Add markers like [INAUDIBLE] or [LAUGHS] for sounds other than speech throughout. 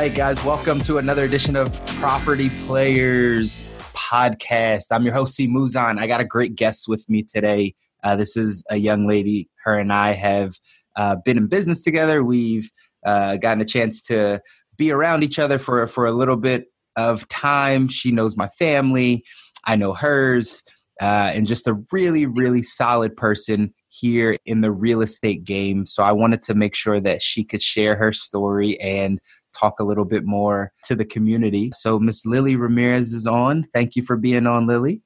right, guys, welcome to another edition of Property Players Podcast. I'm your host, C. Muzan. I got a great guest with me today. Uh, this is a young lady. Her and I have uh, been in business together. We've uh, gotten a chance to be around each other for for a little bit of time. She knows my family. I know hers. Uh, and just a really, really solid person here in the real estate game. So I wanted to make sure that she could share her story and talk a little bit more to the community. So Miss Lily Ramirez is on. Thank you for being on, Lily.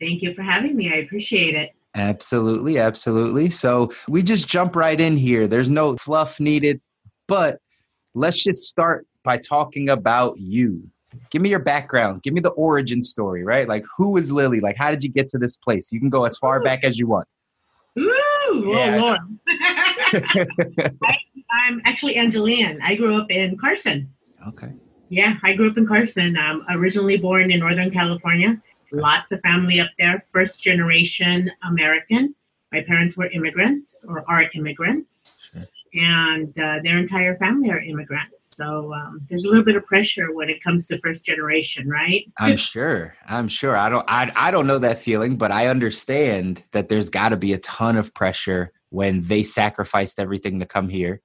Thank you for having me. I appreciate it. Absolutely, absolutely. So we just jump right in here. There's no fluff needed, but let's just start by talking about you. Give me your background. Give me the origin story, right? Like, who is Lily? Like, how did you get to this place? You can go as far back as you want. Ooh, oh, yeah. oh Lord. [LAUGHS] [LAUGHS] I, I'm actually Angelino. I grew up in Carson. Okay. Yeah, I grew up in Carson. I'm originally born in Northern California. Lots of family up there. First generation American. My parents were immigrants or are immigrants. Sure. And uh, their entire family are immigrants. So um, there's a little bit of pressure when it comes to first generation, right? I'm sure. I'm sure. I don't. I, I don't know that feeling, but I understand that there's got to be a ton of pressure when they sacrificed everything to come here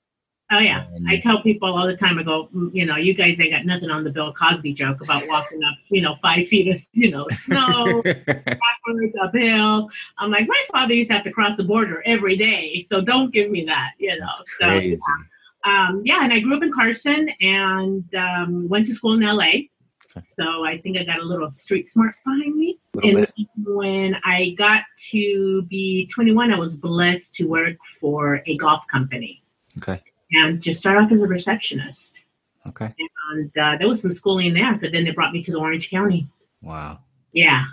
Oh yeah, and, I tell people all the time. I go, mm, you know, you guys ain't got nothing on the Bill Cosby joke about walking up, you know, five feet of, you know, snow, [LAUGHS] backwards uphill. I'm like, my father used to have to cross the border every day, so don't give me that, you know. Crazy. So, yeah. Um, yeah, and I grew up in Carson and um, went to school in LA. So I think I got a little street smart behind me. And bit. when I got to be 21, I was blessed to work for a golf company. Okay and just start off as a receptionist. Okay. And uh, there was some schooling there, but then they brought me to the Orange County. Wow. Yeah.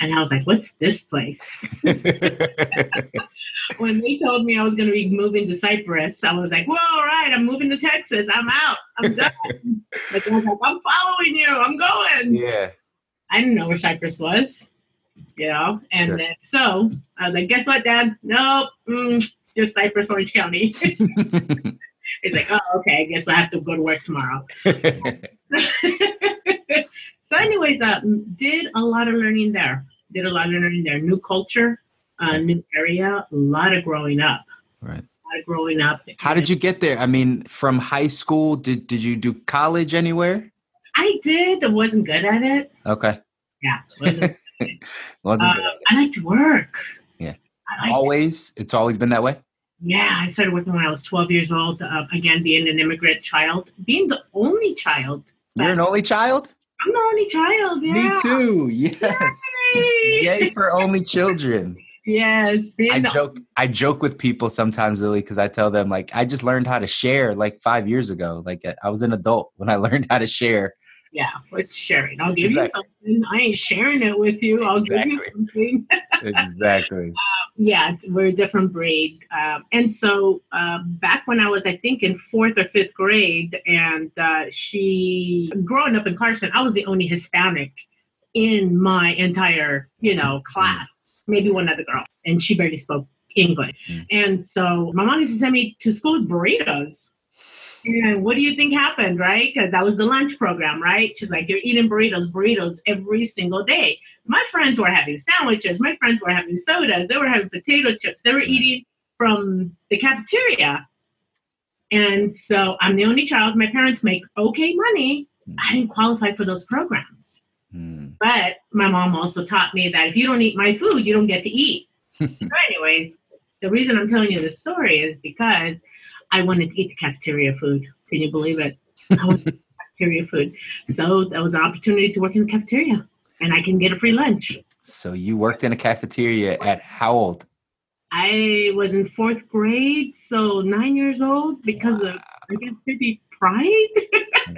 And I was like, what's this place? [LAUGHS] [LAUGHS] when they told me I was going to be moving to Cypress, I was like, well, all right, I'm moving to Texas. I'm out. I'm done. [LAUGHS] but I was like, I'm following you. I'm going. Yeah. I didn't know where Cypress was, you know? And sure. then, so I was like, guess what, Dad? Nope. Mm, just Cypress, Orange County. It's like, oh, okay, I guess I have to go to work tomorrow. [LAUGHS] so, anyways, uh, did a lot of learning there. Did a lot of learning there. New culture, uh, new area, a lot of growing up. Right. A lot of growing up. How did you get there? I mean, from high school, did did you do college anywhere? I did. I wasn't good at it. Okay. Yeah. Wasn't, [LAUGHS] wasn't uh, I like to work. Yeah. always. It's always been that way. Yeah, I started working when I was 12 years old. Uh, again, being an immigrant child, being the only child. You're an only child? I'm the only child. Yeah. Me too. Yes. Yay, Yay for only children. Yes. I joke. I joke with people sometimes, Lily, because I tell them like I just learned how to share like five years ago. Like I was an adult when I [LAUGHS] learned how to share. Yeah, what's sharing? I'll give exactly. you something. I ain't sharing it with you. I'll exactly. give you something. [LAUGHS] exactly. Uh, yeah, we're a different breed. Um, and so uh, back when I was, I think, in fourth or fifth grade, and uh, she, growing up in Carson, I was the only Hispanic in my entire, you know, class. Maybe one other girl, and she barely spoke English. Mm. And so my mom used to send me to school with burritos. And what do you think happened, right? Because that was the lunch program, right? She's like, you're eating burritos, burritos every single day. My friends were having sandwiches. My friends were having sodas. They were having potato chips. They were eating from the cafeteria. And so I'm the only child. My parents make okay money. I didn't qualify for those programs. Mm. But my mom also taught me that if you don't eat my food, you don't get to eat. [LAUGHS] so, anyways, the reason I'm telling you this story is because I wanted to eat the cafeteria food. Can you believe it? I wanted [LAUGHS] cafeteria food. So that was an opportunity to work in the cafeteria and I can get a free lunch. So you worked in a cafeteria at how old? I was in fourth grade, so nine years old because wow. of I guess maybe pride.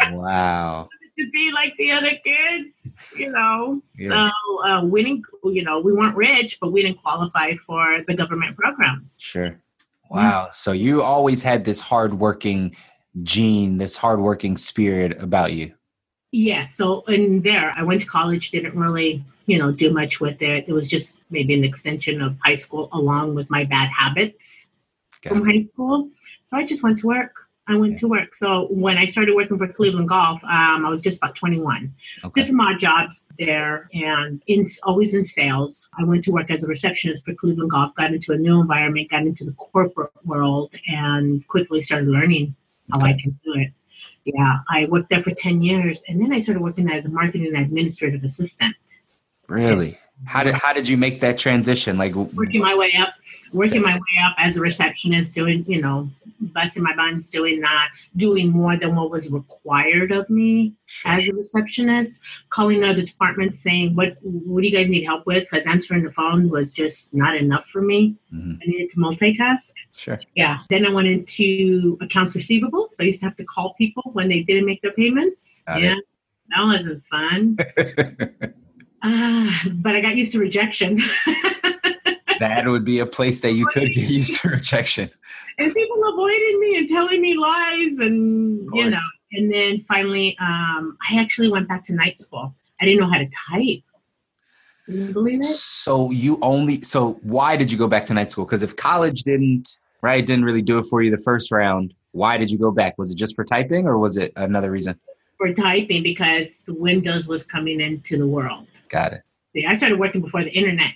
[LAUGHS] wow. to be like the other kids, you know. Yeah. So uh, we didn't, you know, we weren't rich, but we didn't qualify for the government programs. Sure. Mm. Wow. So you always had this hardworking gene, this hardworking spirit about you. Yeah. So in there, I went to college, didn't really, you know, do much with it. It was just maybe an extension of high school along with my bad habits Got from it. high school. So I just went to work. I went to work. So when I started working for Cleveland Golf, um, I was just about 21. Okay. Did some odd jobs there and in, always in sales. I went to work as a receptionist for Cleveland Golf, got into a new environment, got into the corporate world, and quickly started learning how okay. I can do it. Yeah, I worked there for 10 years and then I started working as a marketing administrative assistant. Really? How did how did you make that transition? Like working my way up working my way up as a receptionist, doing, you know, busting my buns, doing that, doing more than what was required of me as a receptionist, calling other departments saying, what, what do you guys need help with? Because answering the phone was just not enough for me. Mm-hmm. I needed to multitask. Sure. Yeah. Then I went into accounts receivable. So I used to have to call people when they didn't make their payments. Got yeah. It. That wasn't fun. uh, [LAUGHS] but I got used to rejection. [LAUGHS] that would be a place that you could get used to rejection. And people avoided me and telling me lies, and you know. And then finally, um, I actually went back to night school. I didn't know how to type. Can you believe it? So you only so why did you go back to night school? Because if college didn't right didn't really do it for you the first round, why did you go back? Was it just for typing, or was it another reason? For typing, because the Windows was coming into the world. Got it. See, I started working before the internet.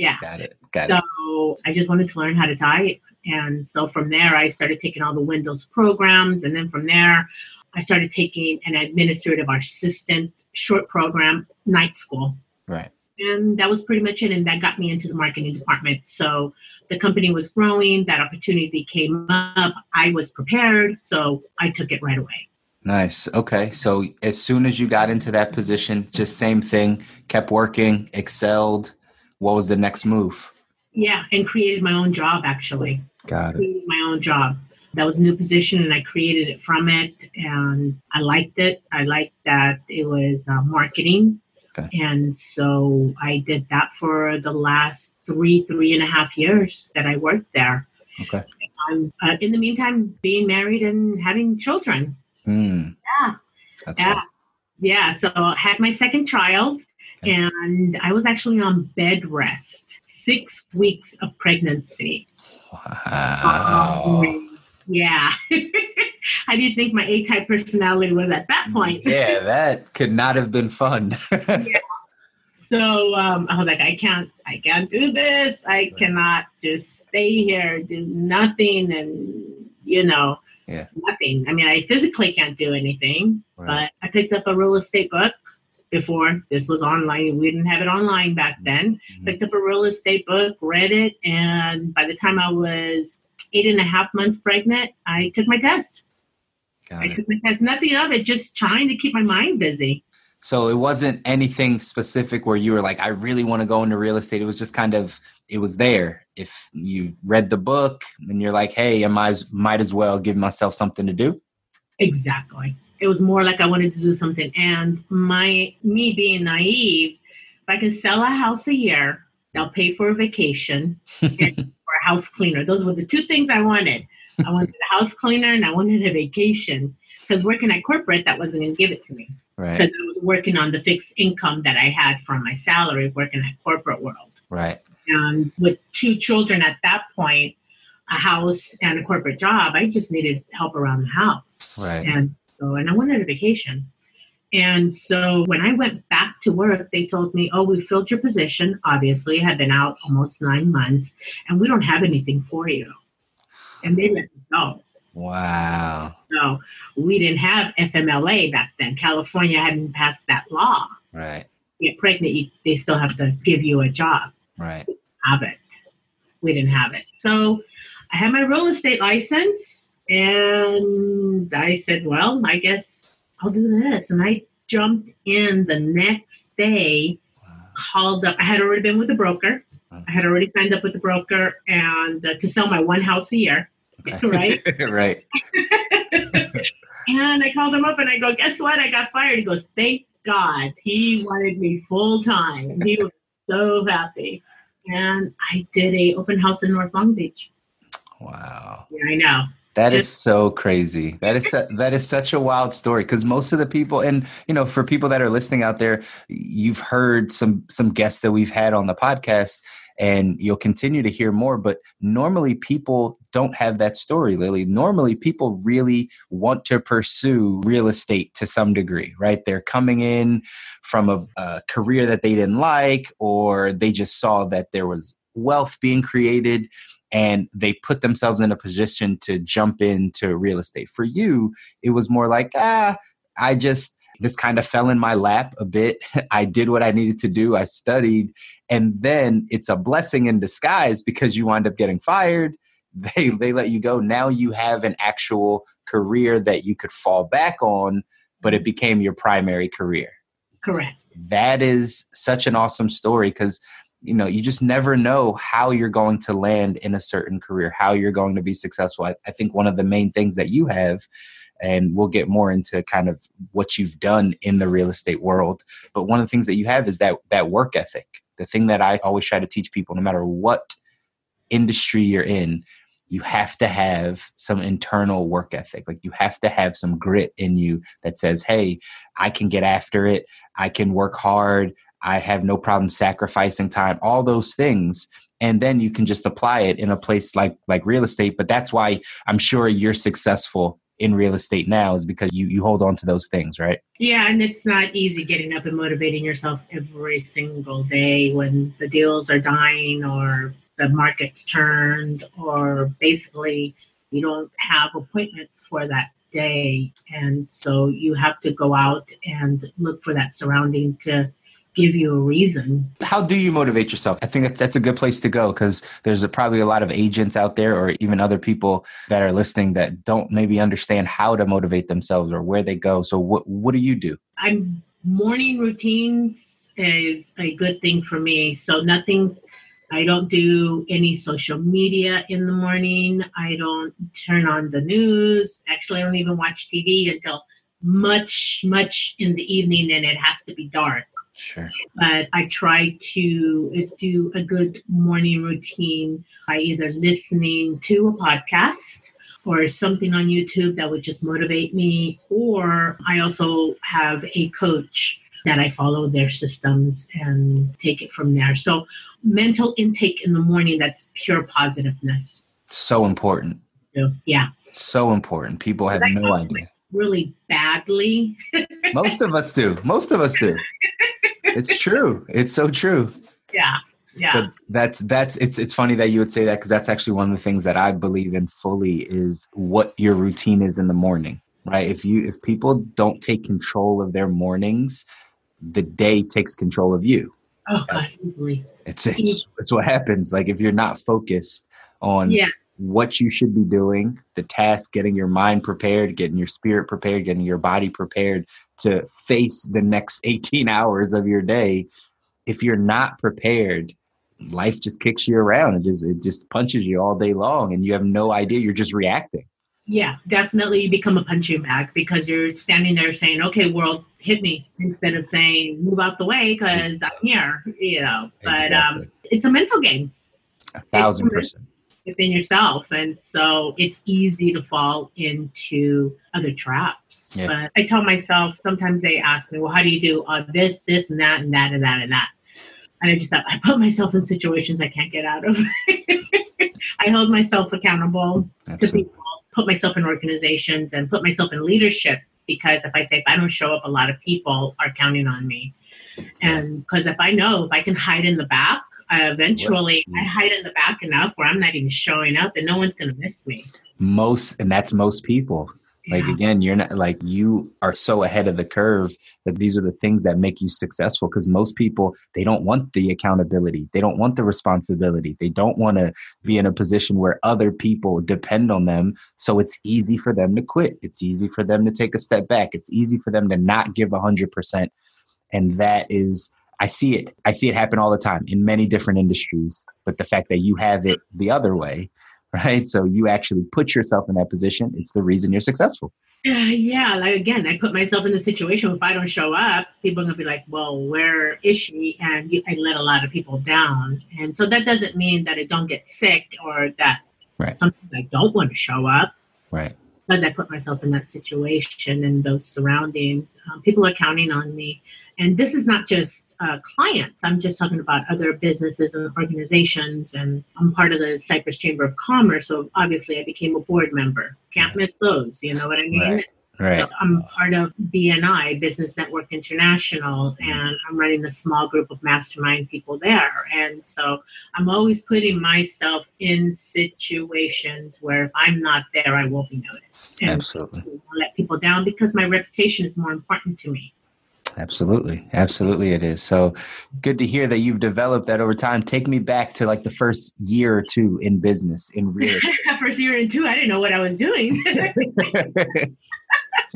Yeah. Got it. Got so it. So I just wanted to learn how to type. And so from there, I started taking all the Windows programs. And then from there, I started taking an administrative assistant short program, night school. Right. And that was pretty much it. And that got me into the marketing department. So the company was growing, that opportunity came up. I was prepared. So I took it right away. Nice. Okay. So as soon as you got into that position, just same thing, kept working, excelled, what was the next move? Yeah, and created my own job actually. Got it. my own job. That was a new position, and I created it from it, and I liked it. I liked that it was uh, marketing, okay. and so I did that for the last three, three and a half years that I worked there. Okay. I'm uh, in the meantime being married and having children. Mm. Yeah. That's yeah. Yeah. So I had my second child and I was actually on bed rest, six weeks of pregnancy. Wow. Um, yeah. [LAUGHS] I do you think my A type personality was at that point? yeah, [LAUGHS] that could not have been fun. [LAUGHS] yeah. So um, I was like, I can't, I can't do this. I cannot just stay here, do nothing, and you know, yeah. nothing. I mean, I physically can't do anything, right. but I picked up a real estate book before this was online. We didn't have it online back then. Mm-hmm. Picked up a real estate book, read it, and by the time I was eight and a half months pregnant, I took my test. Got I it. took my test. Nothing of it, just trying to keep my mind busy. So it wasn't anything specific where you were like, I really want to go into real estate. It was just kind of, it was there. If you read the book and you're like, hey, I might, might as well give myself something to do. Exactly it was more like I wanted to do something. And my me being naive, if I can sell a house a year, they'll pay for a vacation and [LAUGHS] for a house cleaner. Those were the two things I wanted. I wanted a house cleaner and I wanted a vacation. Because working at corporate, that wasn't going to give it to me. Right. Because I was working on the fixed income that I had from my salary working at corporate world. Right. And with two children at that point, a house and a corporate job, I just needed help around the house. Right. And and I wanted a vacation. And so when I went back to work, they told me, Oh, we filled your position. Obviously, had been out almost nine months, and we don't have anything for you. And they let me go. Wow. So we didn't have FMLA back then. California hadn't passed that law. Right. You get pregnant, you, they still have to give you a job. Right. have it. We didn't have it. So I had my real estate license and I said, well, I guess I'll do this. And I jumped in the next day, wow. called up. I had already been with the broker. Wow. I had already signed up with the broker and uh, to sell my one house a year. Okay. [LAUGHS] right? [LAUGHS] right. [LAUGHS] and I called him up and I go, guess what? I got fired. He goes, thank God. He wanted me full time. He was so happy. And I did a open house in North Long Beach. Wow. Yeah, I know. That is so crazy. That is that is such a wild story because most of the people, and you know, for people that are listening out there, you've heard some some guests that we've had on the podcast, and you'll continue to hear more. But normally, people don't have that story, Lily. Normally, people really want to pursue real estate to some degree, right? They're coming in from a, a career that they didn't like, or they just saw that there was wealth being created and they put themselves in a position to jump into real estate. For you, it was more like, ah, I just this kind of fell in my lap a bit. [LAUGHS] I did what I needed to do. I studied. And then it's a blessing in disguise because you wind up getting fired. [LAUGHS] They, they let you go. Now you have an actual career that you could fall back on, but it became your primary career. Correct. That is such an awesome story because you know you just never know how you're going to land in a certain career how you're going to be successful. I, I, think one of the main things that you have and we'll get more into kind of what you've done in the real estate world but one of the things that you have is that that work ethic. The thing that i always try to teach people no matter what industry you're in you have to have some internal work ethic. Like you have to have some grit in you that says hey i can get after it. I can work hard i have no problem sacrificing time all those things. And then you can just apply it in a place like like real estate. But that's why i'm sure you're successful in real estate now is because you you hold on to those things, right? Yeah, and it's not easy getting up and motivating yourself every single day when the deals are dying or the market's turned or basically you don't have appointments for that day. And so you have to go out and look for that surrounding to give you a reason. How do you motivate yourself? I think that that's a good place to go because there's a, probably a lot of agents out there or even other people that are listening that don't maybe understand how to motivate themselves or where they go. So what what do you do? I'm morning routines is a good thing for me. So nothing I don't do any social media in the morning. I don't turn on the news. Actually, I don't even watch TV until much, much in the evening and it has to be dark. Sure. But I try to uh, do a good morning routine by either listening to a podcast or something on YouTube that would just motivate me, or I also have a coach that I follow their systems and take it from there. So, mental intake in the morning that's pure positiveness. So important. Yeah. So important. People have no idea. Really badly. [LAUGHS] Most of us do. Most of us do it's true. It's so true. Yeah. Yeah. But that's that's it's it's funny that you would say that because that's actually one of the things that I believe in fully is what your routine is in the morning. Right? If you if people don't take control of their mornings, the day takes control of you. Oh gosh, easily. It's it's it's what happens. Like if you're not focused on yeah. what you should be doing, the task, getting your mind prepared, getting your spirit prepared, getting your body prepared to face the next [LAUGHS] 18 hours of your day. If you're not prepared life just kicks you around. It just it just punches you all day long and you have no idea. You're just reacting. Yeah definitely you become a punching bag because you're standing there saying okay world hit me instead of saying move out the way because i'm here you know. But um, exactly. um it's a mental game. A thousand percent within yourself. And so it's easy to fall into other traps. Yeah. But I tell myself, sometimes they ask me, well, how do you do uh, this, this, and that, and that, and that, and that? And I just thought, I put myself in situations I can't get out of. [LAUGHS] I hold myself accountable Absolutely. to people, put myself in organizations, and put myself in leadership because if I say if I don't show up, a lot of people are counting on me. And because if I know if I can hide in the back, uh, eventually I hide in the back enough where I'm not even showing up and no one's going to miss me. Most, and that's most people. Like again, you're not like you are so ahead of the curve that these are the things that make you successful because most people they don't want the accountability. They don't want the responsibility. They don't want to be in a position where other people depend on them. So it's easy for them to quit. It's easy for them to take a step back. It's easy for them to not give a hundred percent. And that is I see it. I see it happen all the time in many different industries. But the fact that you have it the other way, [LAUGHS] right? So you actually put yourself in that position. It's the reason you're successful. Uh, [LAUGHS] yeah, like again, I put myself in the situation. If I don't show up, people are gonna be like, "Well, where is she?" And I let a lot of people down. And so that doesn't mean that I don't get sick or that right. sometimes I don't want to show up. Right. Because I put myself in that situation and those surroundings, um, people are counting on me and this is not just uh, clients. I'm just talking about other businesses and organizations. And I'm part of the Cypress Chamber of Commerce. So obviously, I became a board member. Can't miss those. You know what I mean? Right. Right. So I'm part of BNI, Business Network International, and I'm running a small group of mastermind people there. And so I'm always putting myself in situations where if I'm not there, I will be noticed. And Absolutely. let people down because my reputation is more important to me. Absolutely. Absolutely it is. So good to hear that you've developed that over time. Take me back to like the first year or two in business in real [LAUGHS] estate. first year and two, I didn't know what I was doing. [LAUGHS]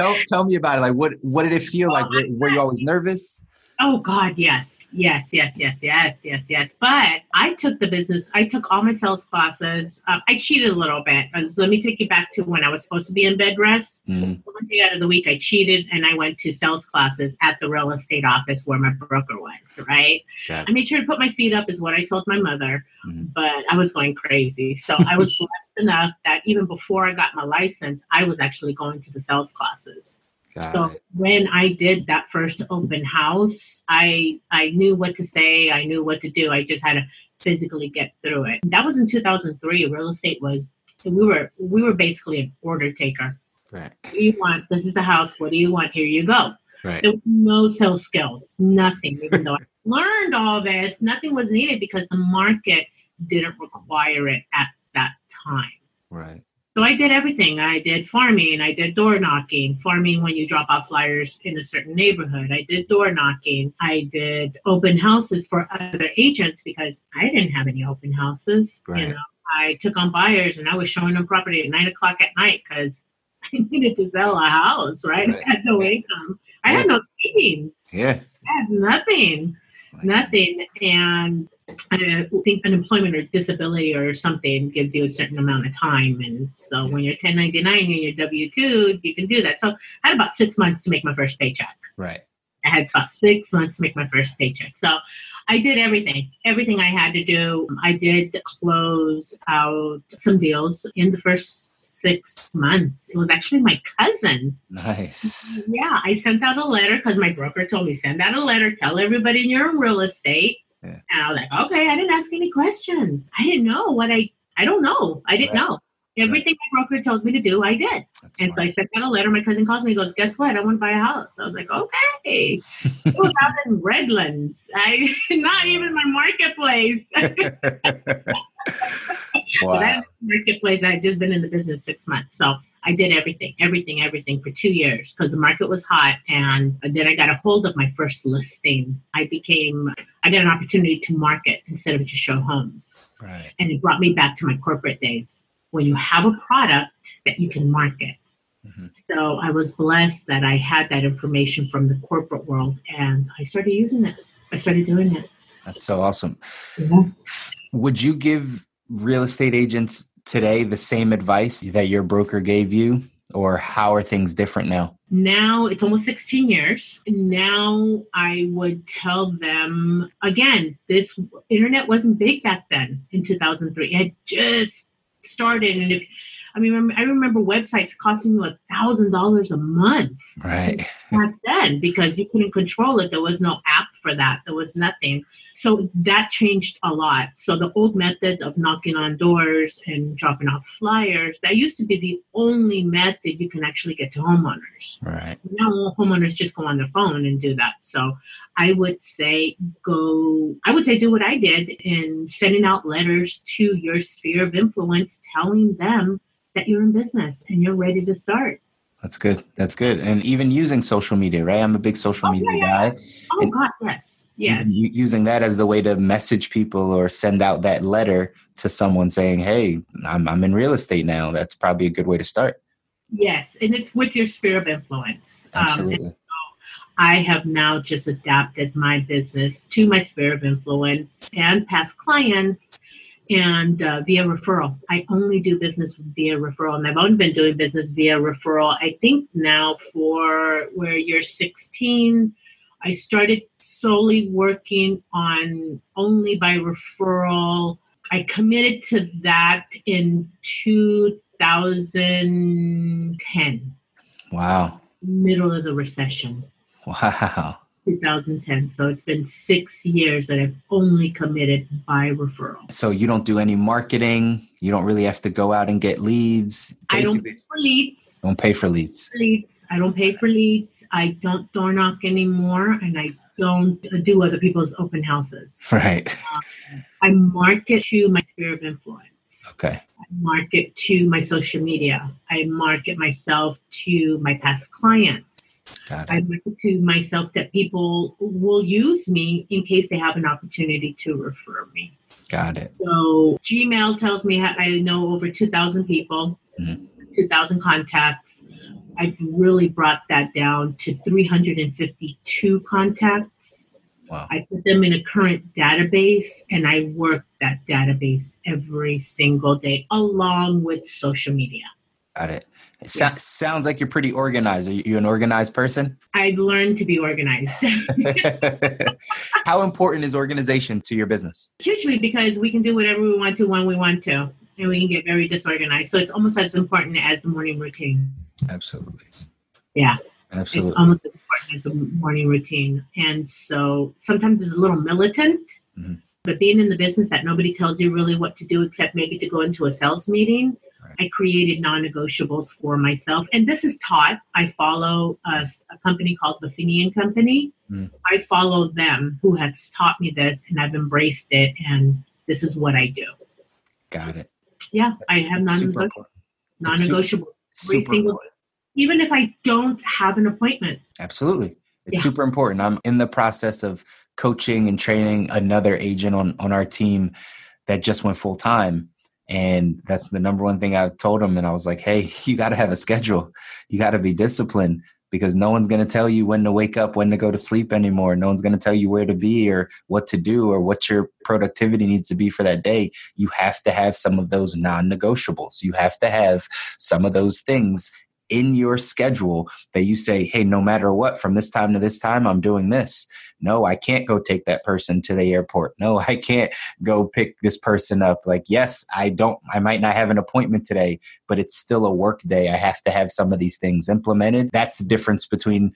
tell tell me about it. Like what what did it feel like? Were, were you always nervous? Oh God, yes, yes, yes, yes, yes, yes, yes. But I took the business. I took all my sales classes. Um, I cheated a little bit. Uh, let me take you back to when I was supposed to be in bed rest. Mm. One day out of the week, I cheated and I went to sales classes at the real estate office where my broker was. Right. I made sure to put my feet up, is what I told my mother. Mhm. But I was going crazy. So I was [LAUGHS] blessed enough that even before I got my license, I was actually going to the sales classes. Got So it. when I did that first open house, I I knew what to say, I knew what to do. I just had to physically get through it. That was in 2003. Real estate was we were we were basically an order taker. Right. You want? This is the house. What do you want? Here you go. Right. There was no sales skills, nothing. Even though I [LAUGHS] learned all this, nothing was needed because the market didn't require it at that time. Right. So I did everything. I did farming. I did door knocking. Farming when you drop off flyers in a certain neighborhood. I did door knocking. I did open houses for other agents because I didn't have any open houses. Right. You know, I took on buyers and I was showing them property at nine o'clock at night because [LAUGHS] I needed to sell a house. Right? Right. I had no income. I had no savings. Yeah. I had nothing nothing and i think unemployment or disability or something gives you a certain amount of time. And so when you're 1099 and you're w2 you can do that. So i had about six months to make my first paycheck. Right. i had about six months to make my first paycheck. So i did everything. Everything i had to do i did close out some deals in the first six months. It was actually my cousin. Nice. yeah, I sent out a letter because my broker told me send out a letter, tell everybody you're in real estate. Yeah. And I was like, okay, I didn't ask any questions. I didn't know what I I don't know. I didn't Right. know. Everything my broker told me to do, I did. That's And so I smart. sent out a letter. My cousin calls me and goes, Guess what? I want to buy a house. I was like, Okay. it was out in Redlands. I [LAUGHS] not even my marketplace. [LAUGHS] [LAUGHS] Wow. that marketplace, I had just been in the business six months. So I did everything, everything, everything for two years because the market was hot. And then I got a hold of my first listing. I became, I got an opportunity to market instead of to show homes. Right. And it brought me back to my corporate days when you have a product that you can market. Mhm. So I was blessed that I had that information from the corporate world and I started using it. I started doing it. That's so awesome. Yeah. Would you give real estate agents today the same advice that your broker gave you, or how are things different now? now it's almost 16 years. Now i would tell them again this internet wasn't big back then in 2003 it just started and if i mean i remember websites costing you a thousand dollars a month Right. back then because you couldn't control it. There was no app for that. There was nothing so that changed a lot so the old methods of knocking on doors and dropping off flyers that used to be the only method you can actually get to homeowners Right. now homeowners just go on their phone and do that. So I would say go, I would say do what I did in sending out letters to your sphere of influence, telling them that you're in business and you're ready to start. That's good. That's good. And even using social media, right? I'm a big social Oh, media yeah, guy. Oh, And- God, yes. Yes. Using that as the way to message people or send out that letter to someone saying, "Hey, I'm I'm in real estate now." That's probably a good way to start. Yes. And it's with your sphere of influence. Um, Absolutely. I have now just adapted my business to my sphere of influence and past clients and uh, via referral. I only do business via referral, and I've only been doing business via referral. I think now for where you're 16, I started solely working on only by referral. I committed to that in 2010, wow. middle of the recession. Wow. 2010. So it's been six years that I've only committed by referral. So you don't do any marketing. You don't really have to go out and get leads. I don't pay for leads. Don't pay for leads. Leads. I don't pay for leads. I don't door knock anymore, and I don't do other people's open houses. [LAUGHS] Right. Um, I market to my sphere of influence. Okay. I market to my social media. I market myself to my past clients. I it. to myself that people will use me in case they have an opportunity to refer me. Got it. So Gmail tells me I know over 2,000 people, Mhm. 2,000 contacts. I've really brought that down to 352 contacts. Wow. I put them in a current database and I work that database every single day along with social media. Got it. It so- sounds like you're pretty organized. Are you an organized person? I've learned to be organized [LAUGHS] How important is organization to your business? hugely because we can do whatever we want to when we want to and we can get very disorganized. So it's almost as important as the morning routine. Absolutely. Yeah. Absolutely. It's almost as important as the morning routine. And so sometimes it's a little militant, Mhm. but being in the business that nobody tells you really what to do except maybe to go into a sales meeting, Right. I created non negotiables for myself. And this is taught. I follow a, a company called the Buffini Company. Mhm. I follow them who has taught me this, and I've embraced it. And this is what I do. Got it. Yeah, I have non Super important. negotiable. Super single- Even if I don't have an appointment. Absolutely. It's Yeah. super important. I'm in the process of coaching and training another agent on, on our team that just went full time. And that's the number one thing I've told him. And I was like, hey, [LAUGHS] you got to have a schedule. You got to be disciplined because no one's going to tell you when to wake up, when to go to sleep anymore. No one's going to tell you where to be or what to do or what your productivity needs to be for that day. You have to have some of those non negotiables. You have to have some of those things in your schedule that you say, hey, no matter what, from this time to this time, I'm doing this. No, I can't go take that person to the airport. No, [LAUGHS] I can't go pick this person up. Like, yes, I don't, I might not have an appointment today, but it's still a work day. I have to have some of these things implemented. That's the difference between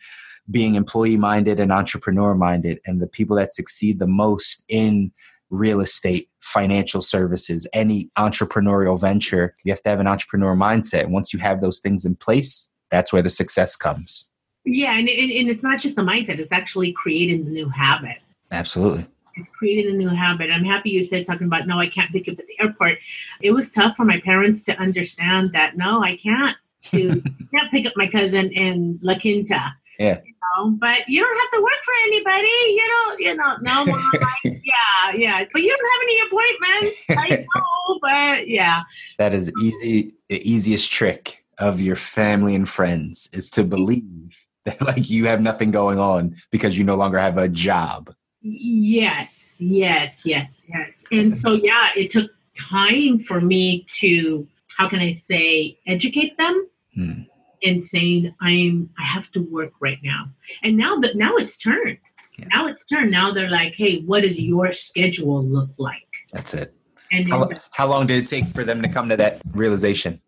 being employee minded and entrepreneur minded. And the people that succeed the most in real estate, financial services, any entrepreneurial venture, you have to have an entrepreneur mindset. And once you have those things in place, that's where the success comes. Yeah, and, and, and it's not just the mindset, it's actually creating the new habit. Absolutely. It's creating a new habit. I'm happy you said talking about no, I can't pick up at the airport. It was tough for my parents to understand that no, I can't to [LAUGHS] can't pick up my cousin in La Quinta. Yeah. You know, but you don't have to work for anybody. You don't, you know, no mom, like, [LAUGHS] yeah, yeah. But you don't have any appointments. I [LAUGHS] know, but yeah. That is easy. The easiest trick of your family and friends is to [LAUGHS] believe that like you have nothing going on because you no longer have a job. Yes, yes, yes, yes. And so, yeah, it took time for me to, how can I say, educate them Hmm. And saying I'm, I have to work right now. And now that now it's turned. Yeah. Now it's turned. Now they're like, hey, what does your schedule look like? That's it. And How, then, how long did it take for them to come to that realization?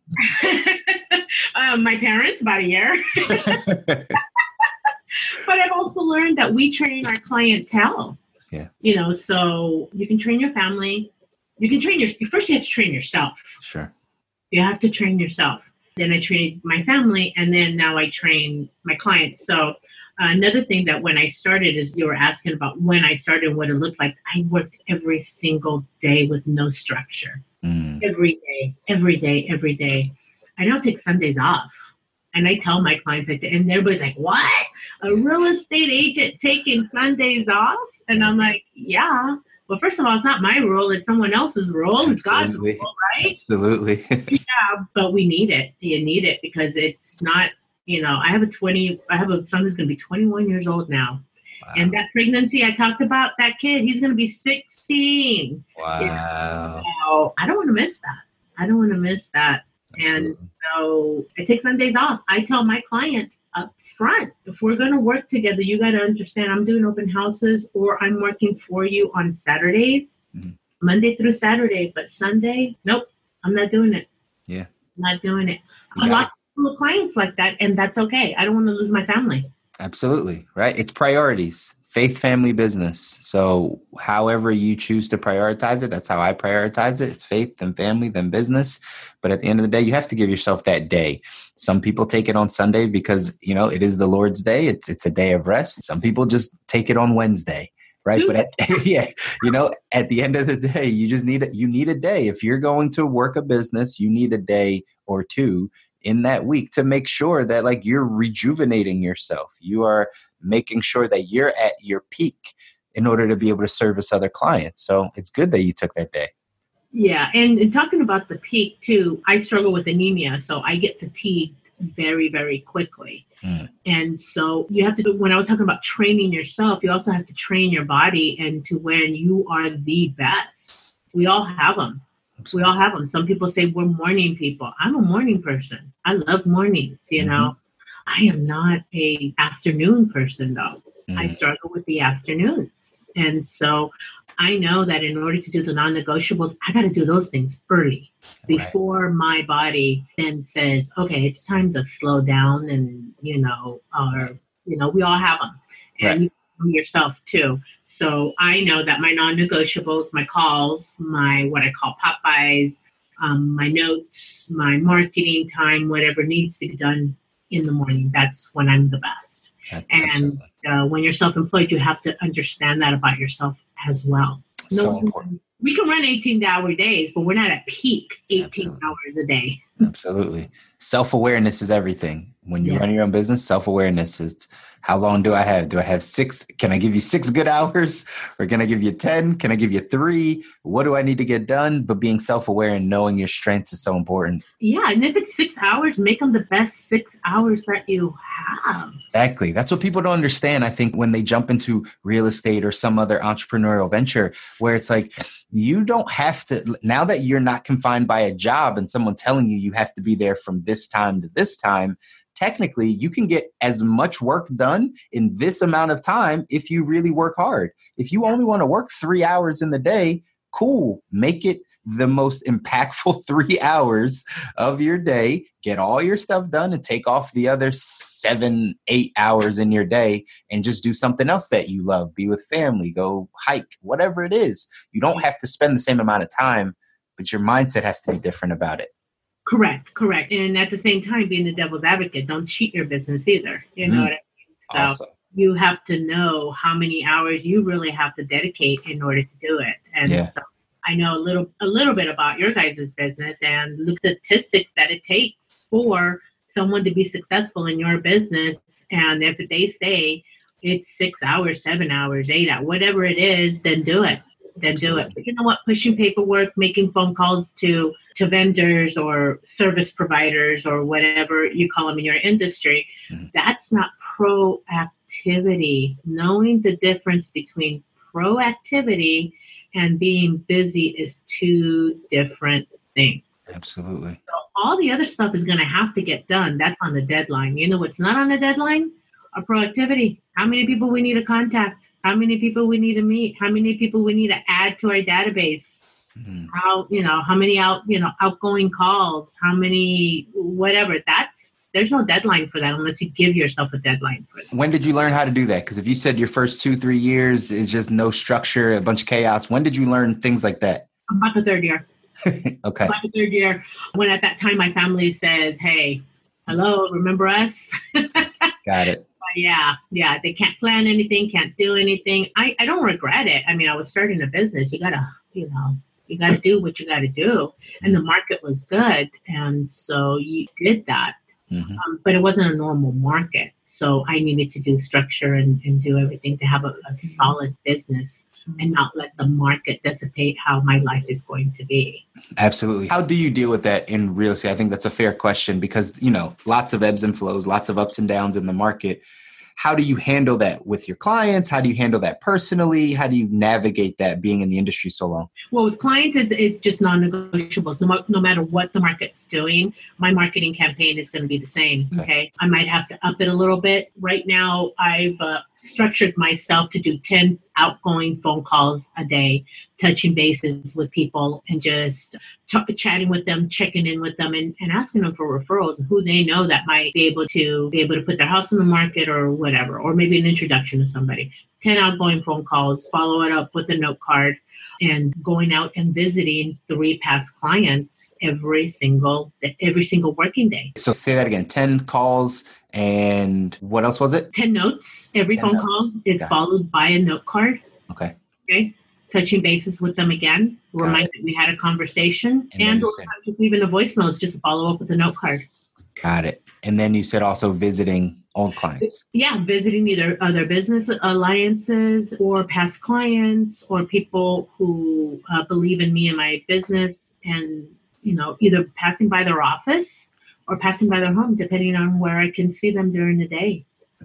um, [LAUGHS] my parents about a year. [LAUGHS] but I've also learned that we train our clientele. Yeah. You know, so you can train your family. You can train your first. You have to train yourself. sure. You have to train yourself. Then I trained my family, and then now I train my clients. So another thing that when I started is you were asking about when I started, what it looked like. I worked every single day with no structure. Mm. Every day, every day, every day. I don't take Sundays off. And I tell my clients, like, and everybody's like, what? A real estate agent taking Sundays off? And I'm like, yeah. Well, first of all, it's not my rule. It's someone else's rule. It's God's Absolutely. rule, right? Absolutely. [LAUGHS] Yeah, but we need it. You need it because it's not, you know, I have a 20, I have a son who's going to be 21 years old now. And that pregnancy I talked about, that kid, he's going to be 16. wow. So I don't want to miss that. I don't want to miss that. And so I take Sundays off. I tell my clients up front, if we're going to work together, you got to understand I'm doing open houses or I'm working for you on Saturdays, Mhm. Monday through Saturday. But Sunday, nope, I'm not doing it. Yeah. I'm not doing it. I lost a couple of clients like that, and that's okay. I don't want to lose my family. Absolutely. Right. It's priorities faith, family, business. So, however you choose to prioritize it, that's how I prioritize it. It's faith, then family, then business. But at the end of the day, you have to give yourself that day. Some people take it on Sunday because, you know, it is the Lord's day. It's, it's a day of rest. Some people just take it on Wednesday. Right. But at, [LAUGHS] yeah, you know, at the end of the day, you just need it. You need a day. If you're going to work a business, you need a day or two in that week to make sure that like you're rejuvenating yourself you are making sure that you're at your peak in order to be able to service other clients so it's good that you took that day yeah and, and talking about the peak too i struggle with anemia so i get fatigued very very quickly mm. and so you have to when i was talking about training yourself you also have to train your body into when you are the best we all have them we all have them. Some people say we're morning people. I'm a morning person. I love mornings, you mm-hmm. know. I am not a afternoon person though. Mm-hmm. I struggle with the afternoons. And so I know that in order to do the non-negotiables, I got to do those things early before right. my body then says, "Okay, it's time to slow down." And you know, or you know, we all have them, and right yourself too. So I know that my non-negotiables, my calls, my what I call pop-bys, um, my notes, my marketing time, whatever needs to be done in the morning. That's when I'm the best. That's and uh, when you're self-employed, you have to understand that about yourself as well. No, so important. We can run 18 hour days, but we're not at peak 18 Absolutely. hours a day. Absolutely. Self awareness is everything. When you yeah. run your own business, self awareness is how long do I have? Do I have six? Can I give you six good [LAUGHS] hours or can I give you 10? Can I give you three? What do I need to get done? But being self aware and knowing your strengths is so important. Yeah. And if it's six hours, make them the best six hours that you have. Exactly. That's what people don't understand. I think when they jump into real estate or some other entrepreneurial venture where it's like, you don't have to, now that you're not confined by a job and someone telling you you have to be there from this time to this time technically you can get as much work done in this amount of time if you really work hard. If you only want to work three hours in the day, cool. Make it the most [LAUGHS] impactful [LAUGHS] three hours of your day. Get all your stuff done and take off the other seven, eight hours in your day and just do something else that you love. Be with family, go hike, whatever it is. You don't have to spend the same amount of time, but your mindset has to be different about it. Correct, correct. And at the same time, being the devil's advocate, don't cheat your business either. You know mm. what I mean? So awesome. you have to know how many hours you really have to dedicate in order to do it. And yeah. so I know a little a little bit about your guys' business and the statistics that it takes for someone to be successful in your business. And if they say it's six hours, seven hours, eight hours, whatever it is, then do it then do it. But you know what? Pushing paperwork, making phone calls to to vendors or service providers or whatever you call them in your industry, mm-hmm. that's not proactivity. Knowing the difference between proactivity and being busy is two different things. Absolutely. So all the other stuff is going to have to get done. That's on the deadline. You know what's not on the deadline? Our proactivity. How many people we need to contact? How many people we need to meet, how many people we need to add to our database, mm-hmm. how you know how many out you know outgoing calls, how many whatever. That's there's no deadline for that unless you give yourself a deadline for that. When did you learn how to do that? Because if you said your first two three years is just no structure, a bunch of chaos, when did you learn things like that? About the third year. [LAUGHS] okay. About the third year, when at that time my family says, "Hey, hello, remember us?" [LAUGHS] Got it yeah, yeah. They can't plan anything, can't do anything. I, I don't regret it. I mean, I was starting a business. You gotta, you know, you gotta do what you gotta do. And the market was good. And so you did that. Mm-hmm. Um, but it wasn't a normal market. So I needed to do structure and, and do everything to have a, a solid business and not let the market dissipate how my life is going to be. Absolutely. How do you deal with that in real estate? I think that's a fair question because, you know, lots of ebbs and flows, lots of ups and downs in the market how do you handle that with your clients? How do you handle that personally? How do you navigate that being in the industry so long? Well with clients it's, it's just non-negotiables. No, no matter what the market's doing my marketing campaign is going to be the same okay. okay, i might have to up it a little bit. Right now i've uh, structured myself to do 10 outgoing phone calls a day, touching bases with people and just t- chatting with them, checking in with them and, and asking them for referrals, who they know that might be able to be able to put their house on the market or whatever, or maybe an introduction to somebody. 10 outgoing phone calls, follow it up with a note card and going out and visiting three past clients every single every single working day. So say that again. 10 calls and what else was it? 10 notes. Every phone notes. call is followed by a note card. Okay. Okay. Touching bases with them again. Remind that we had a conversation and, and or just leaving a voicemail is just to follow up with a note card. Got it. And then you said also visiting old clients. Yeah, visiting either other business alliances or past clients or people who uh, believe in me and my business and, you know, either passing by their office or passing by their home, depending on where I can see them during the day.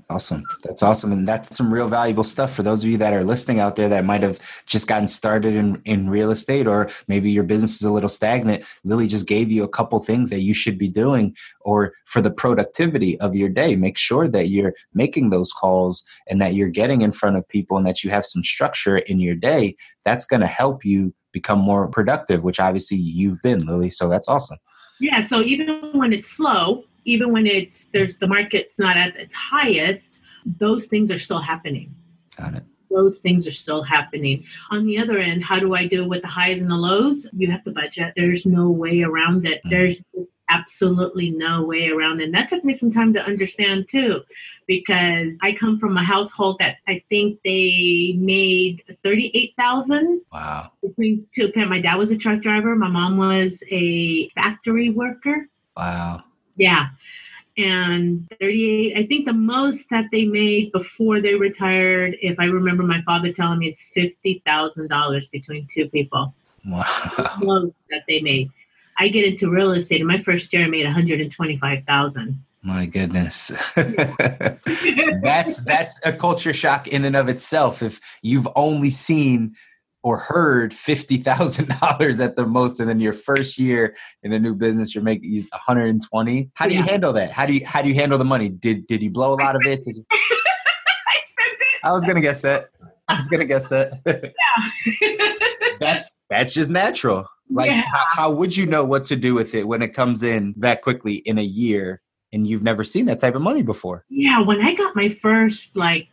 Awesome. That's awesome. And that's some real valuable stuff for those of you that are listening out there that might have just gotten started in, in real estate, or maybe your business is a little stagnant. Lily just gave you a couple things that you should be doing, or for the productivity of your day. Make sure that you're making those calls and that you're getting in front of people and that you have some structure in your day. That's going to help you become more productive, which obviously you've been, Lily. So that's awesome. Yeah. So even when it's slow, even when it's there's the market's not at its highest, those things are still happening. Got it. Those things are still happening. On the other end, how do I deal with the highs and the lows? You have to budget. There's no way around it. Mm-hmm. There's absolutely no way around it. And that took me some time to understand too, because I come from a household that I think they made thirty-eight thousand. Wow. Between two, my dad was a truck driver. My mom was a factory worker. Wow. Yeah. And 38, I think the most that they made before they retired, if I remember my father telling me, is $50,000 between two people. Wow. Most that they made. I get into real estate. In my first year, I made 125000 my goodness. [LAUGHS] that's that's a culture shock in and of itself. If you've only seen or heard fifty thousand dollars at the most, and then your first year in a new business, you're making one hundred and twenty. How do you handle that? How do you how do you handle the money? Did did you blow a lot of it? [LAUGHS] You... I spent it. I was gonna guess that. I was gonna guess that. Yeah. [LAUGHS] that's that's just natural. Like yeah. how, how would you know what to do with it when it comes in that quickly in a year and you've never seen that type of money before? Yeah, when I got my first like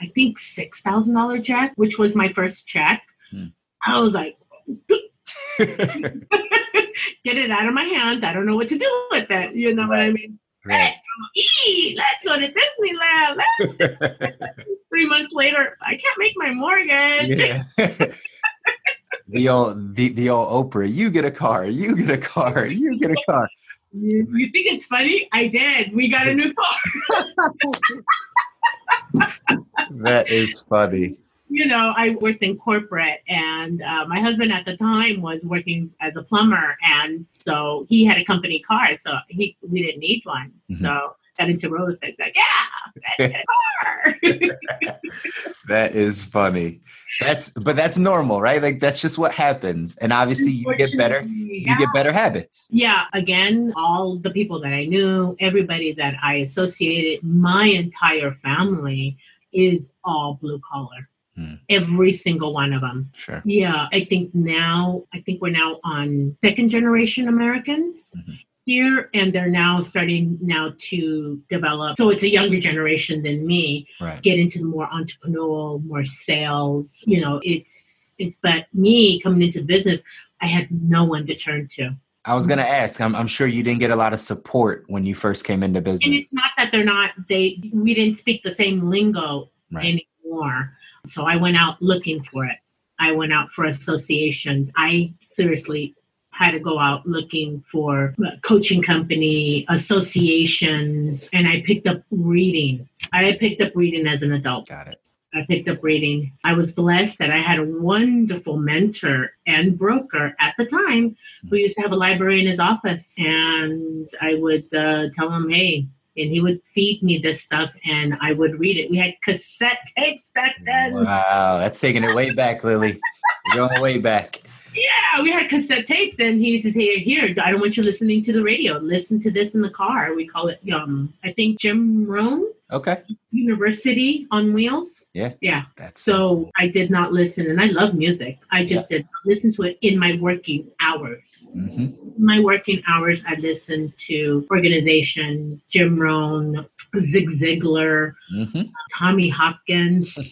I think six thousand dollar check, which was my first check. Hmm. I was like, [LAUGHS] get it out of my hands. I don't know what to do with it. You know right. what I mean? Right. Let's go eat. Let's go to Disneyland. Let's. [LAUGHS] Three months later, I can't make my mortgage. Yeah. [LAUGHS] the old the, the old Oprah. You get a car. You get a car. You get a car. You, you think it's funny? I did. We got a new car. that is funny you know, I worked in corporate, and uh, my husband at the time was working as a plumber, and so he had a company car, so he we didn't need one. Mm-hmm. So got into real estate. Like, yeah, car. [LAUGHS] that is funny. That's but that's normal, right? Like that's just what happens, and obviously you get better. Yeah. You get better habits. Yeah. Again, all the people that I knew, everybody that I associated, my entire family is all blue collar Hmm. Every single one of them. Sure. Yeah, I think now, I think we're now on second generation Americans. Mm-hmm. Here and they're now starting now to develop. So it's a younger generation than me. Right. Get into the more entrepreneurial, more sales. You know, it's it's. But me coming into business, I had no one to turn to. I was going to ask. I'm, I'm, sure you didn't get a lot of support when you first came into business. And it's not that they're not. They we didn't speak the same lingo right. anymore. So I went out looking for it. I went out for associations. I seriously had to go out looking for coaching company associations and I picked up reading. I picked up reading as an adult. Got it. I picked up reading. I was blessed that I had a wonderful mentor and broker at the time who used to have a library in his office. And I would uh, tell him, hey, and he would feed me this stuff and I would read it. We had cassette tapes back then. Wow, that's taking it way back, Lily. You're going way back. Yeah, we had cassette tapes, and he says, "Hey, here, I don't want you listening to the radio. Listen to this in the car." We call it, um, I think Jim Rohn Okay. University on Wheels. Yeah. Yeah. That's So I did not listen, and I love music. I just did not listen to it in my working hours. hmm My working hours, I listened to Organization, Jim Rohn, Zig Ziglar, hmm Tommy Hopkins. [LAUGHS] I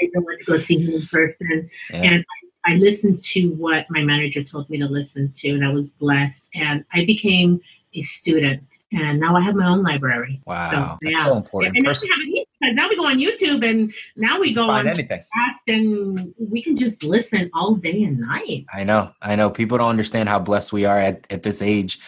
didn't want to go see him in person. Yeah. And I listened to what my manager told me to listen to, and I was blessed. And I became a student, and now I have my own library. Wow. So, That's yeah. so important. And now we, have it here, 'cause now we go on YouTube, and now we go find on anything. fast, and we can just listen all day and night. I know. I know. People don't understand how blessed we are at, at this age,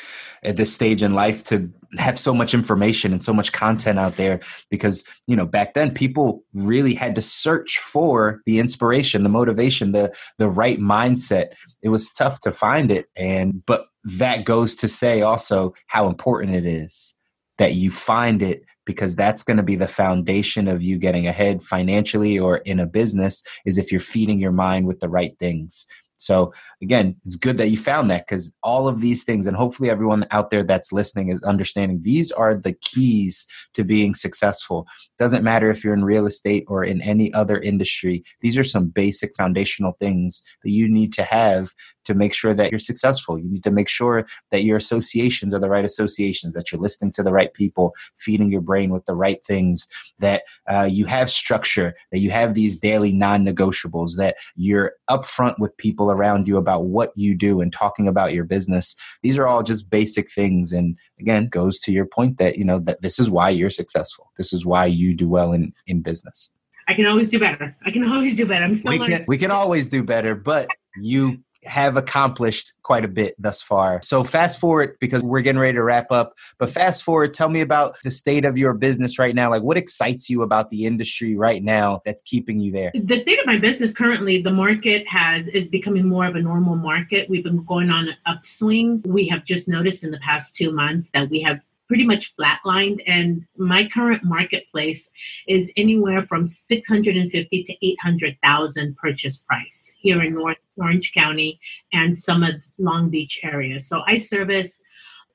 at this stage in life to have so much information and so much content out there because, you know, back then people really had to search for the inspiration, the motivation, the the right mindset. It was tough to find it and but that goes to say also how important it is that you find it because that's going to be the foundation of you getting ahead financially or in a business is if you're feeding your mind with the right things so again, it's good that you found that because all of these things, and hopefully everyone out there that's listening is understanding these are the keys to being successful. Doesn't matter if you're in real estate or in any other industry. These are some basic foundational things that you need to have to make sure that you're successful. You need to make sure that your associations are the right associations, that you're listening to the right people, feeding your brain with the right things, that uh, you have structure, that you have these daily non negotiables, that you're upfront with people around you about what you do and talking about your business. These are all just basic things. And again, goes to your point that, you know, that this is why you're successful. This is why you do well in, in business. I can always do better. I can always do better. I'm still We learning. can, we can always do better, but you have accomplished quite a bit thus far. So fast forward because we're getting ready to wrap up, but fast forward, tell me about the state of your business right now. Like what excites you about the industry right now that's keeping you there? the state of my business currently the market has is becoming more of a normal market we've been going on an upswing we have just noticed in the past two months that we have pretty much flatlined and my current marketplace is anywhere from 650 to 800000 purchase price here in north orange county and some of long beach areas so i service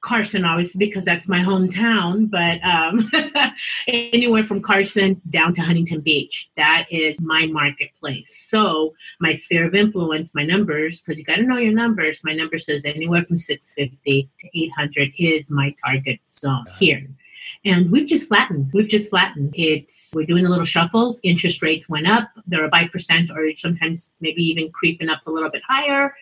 Carson, obviously, because that's my hometown, but um, [LAUGHS] anywhere from Carson down to Huntington Beach. That is my marketplace. So, my sphere of influence, my numbers, because you got to know your numbers. My number says anywhere from 650 to 800 is my target zone here. And we've just flattened. We've just flattened. It's we're doing a little shuffle. Interest rates went up. They're a by percent, or sometimes maybe even creeping up a little bit higher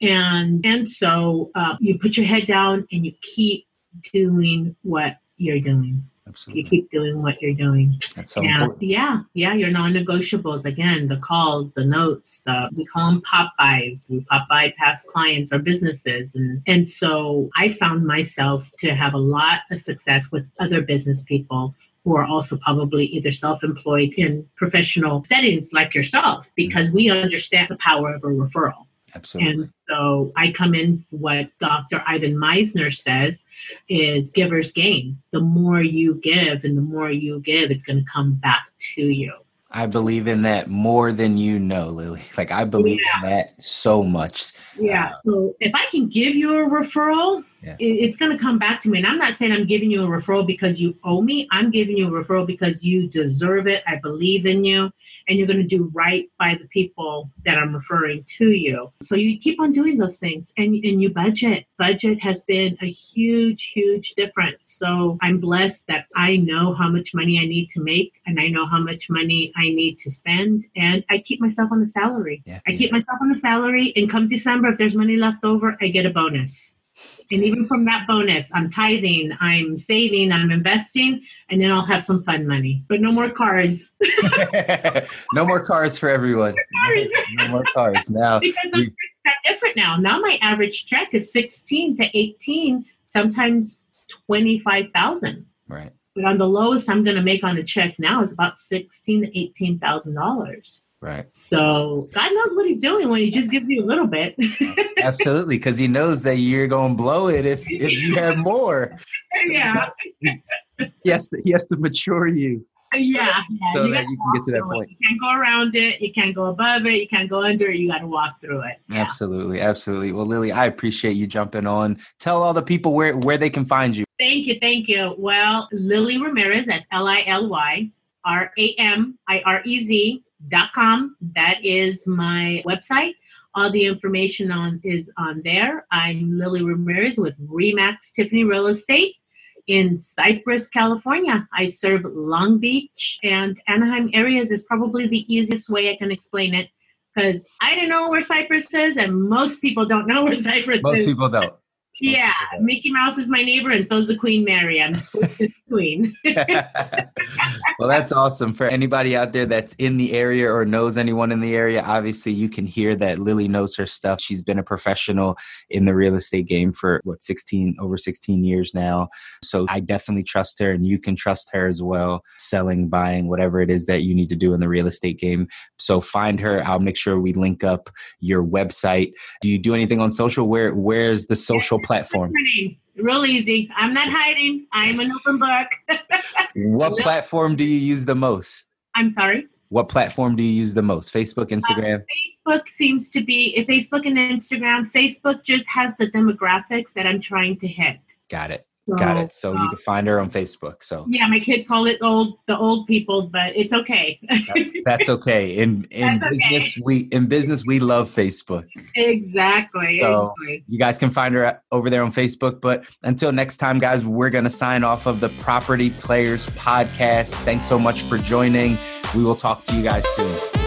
and and so uh, you put your head down and you keep doing what you're doing. Absolutely. you keep doing what you're doing. That's so yeah important. yeah yeah your non-negotiables again the calls the notes the we call them pop-bys. We pop by past clients or businesses. And and so i found myself to have a lot of success with other business people who are also probably either self-employed in professional settings like yourself because we understand the power of a referral Absolutely. and so I come in what Dr. Ivan Misner says is giver's gain. The more you give and the more you give, it's going to come back to you. I believe in that more than you know, Lily. Like I believe in that so much. Yeah. Uh, so if I can give you a referral, Yeah. it's going to come back to me. And I'm not saying I'm giving you a referral because you owe me. I'm giving you a referral because you deserve it. I believe in you. And you're going to do right by the people that I'm referring to you. So you keep on doing those things and, and you budget. Budget has been a huge, huge difference. So I'm blessed that I know how much money I need to make and I know how much money I need to spend. And I keep myself on the salary. Yeah. I keep myself on the salary, and come December, if there's money left over, I get a bonus. And even from that bonus, I'm tithing, I'm saving, I'm investing, and then I'll have some fun money. But no more cars. [LAUGHS] no more cars for everyone. [LAUGHS] Cars. No more cars. Now [LAUGHS] because we- I'm different now. Now my average check is 16 to 18, sometimes 25,000. right. But on the lowest I'm going to make on a check now is about 16 to 18,000 dollars. Right. So God knows what He's doing when He just gives you a little bit. [LAUGHS] Absolutely. Because he knows that you're gonna blow it if if you have more. yeah. [LAUGHS] He has to, he has to mature you. yeah, yeah. so you, that you can get to that through it. point. You can't go around it. You can't go above it. You can't go under it. You got to walk through it. Yeah. Absolutely, absolutely. Well, Lily, I appreciate you jumping on. Tell all the people where where they can find you. Thank you, thank you. Well, Lily Ramirez at L I L Y R A M I R E Z dot com. That is my website. All the information on is on there. I'm Lily Ramirez with Remax Tiffany Real Estate in Cypress, California. I serve Long Beach and Anaheim areas is probably the easiest way I can explain it because I don't know where Cypress is and most people don't know where Cypress Most is. Most people don't. Yeah, Mickey Mouse is my neighbor, and so is the Queen Mary. I'm the Queen. [LAUGHS] well, that's awesome. For anybody out there that's in the area or knows anyone in the area, obviously you can hear that Lily knows her stuff. She's been a professional in the real estate game for what 16 over 16 years now. So I definitely trust her and you can trust her as well, selling, buying, whatever it is that you need to do in the real estate game. So find her. I'll make sure we link up your website. Do you do anything on social? Where where's the social platform? Real easy. I'm not hiding. I'm an open book. [LAUGHS] what platform do you use the most? I'm sorry. What platform do you use the most? Facebook, Instagram? Uh, Facebook seems to be Facebook and Instagram. Facebook just has the demographics that I'm trying to hit. Got it. Got it. So you uh, can find her on Facebook. So yeah, my kids call it old the old people, but it's okay. that's, [LAUGHS] that's okay. In in That's business, we in business we love Facebook. exactly. So exactly. you guys can find her over there on Facebook. But until next time, guys, we're gonna sign off of the Property Players Podcast. Thanks so much for joining. We will talk to you guys soon.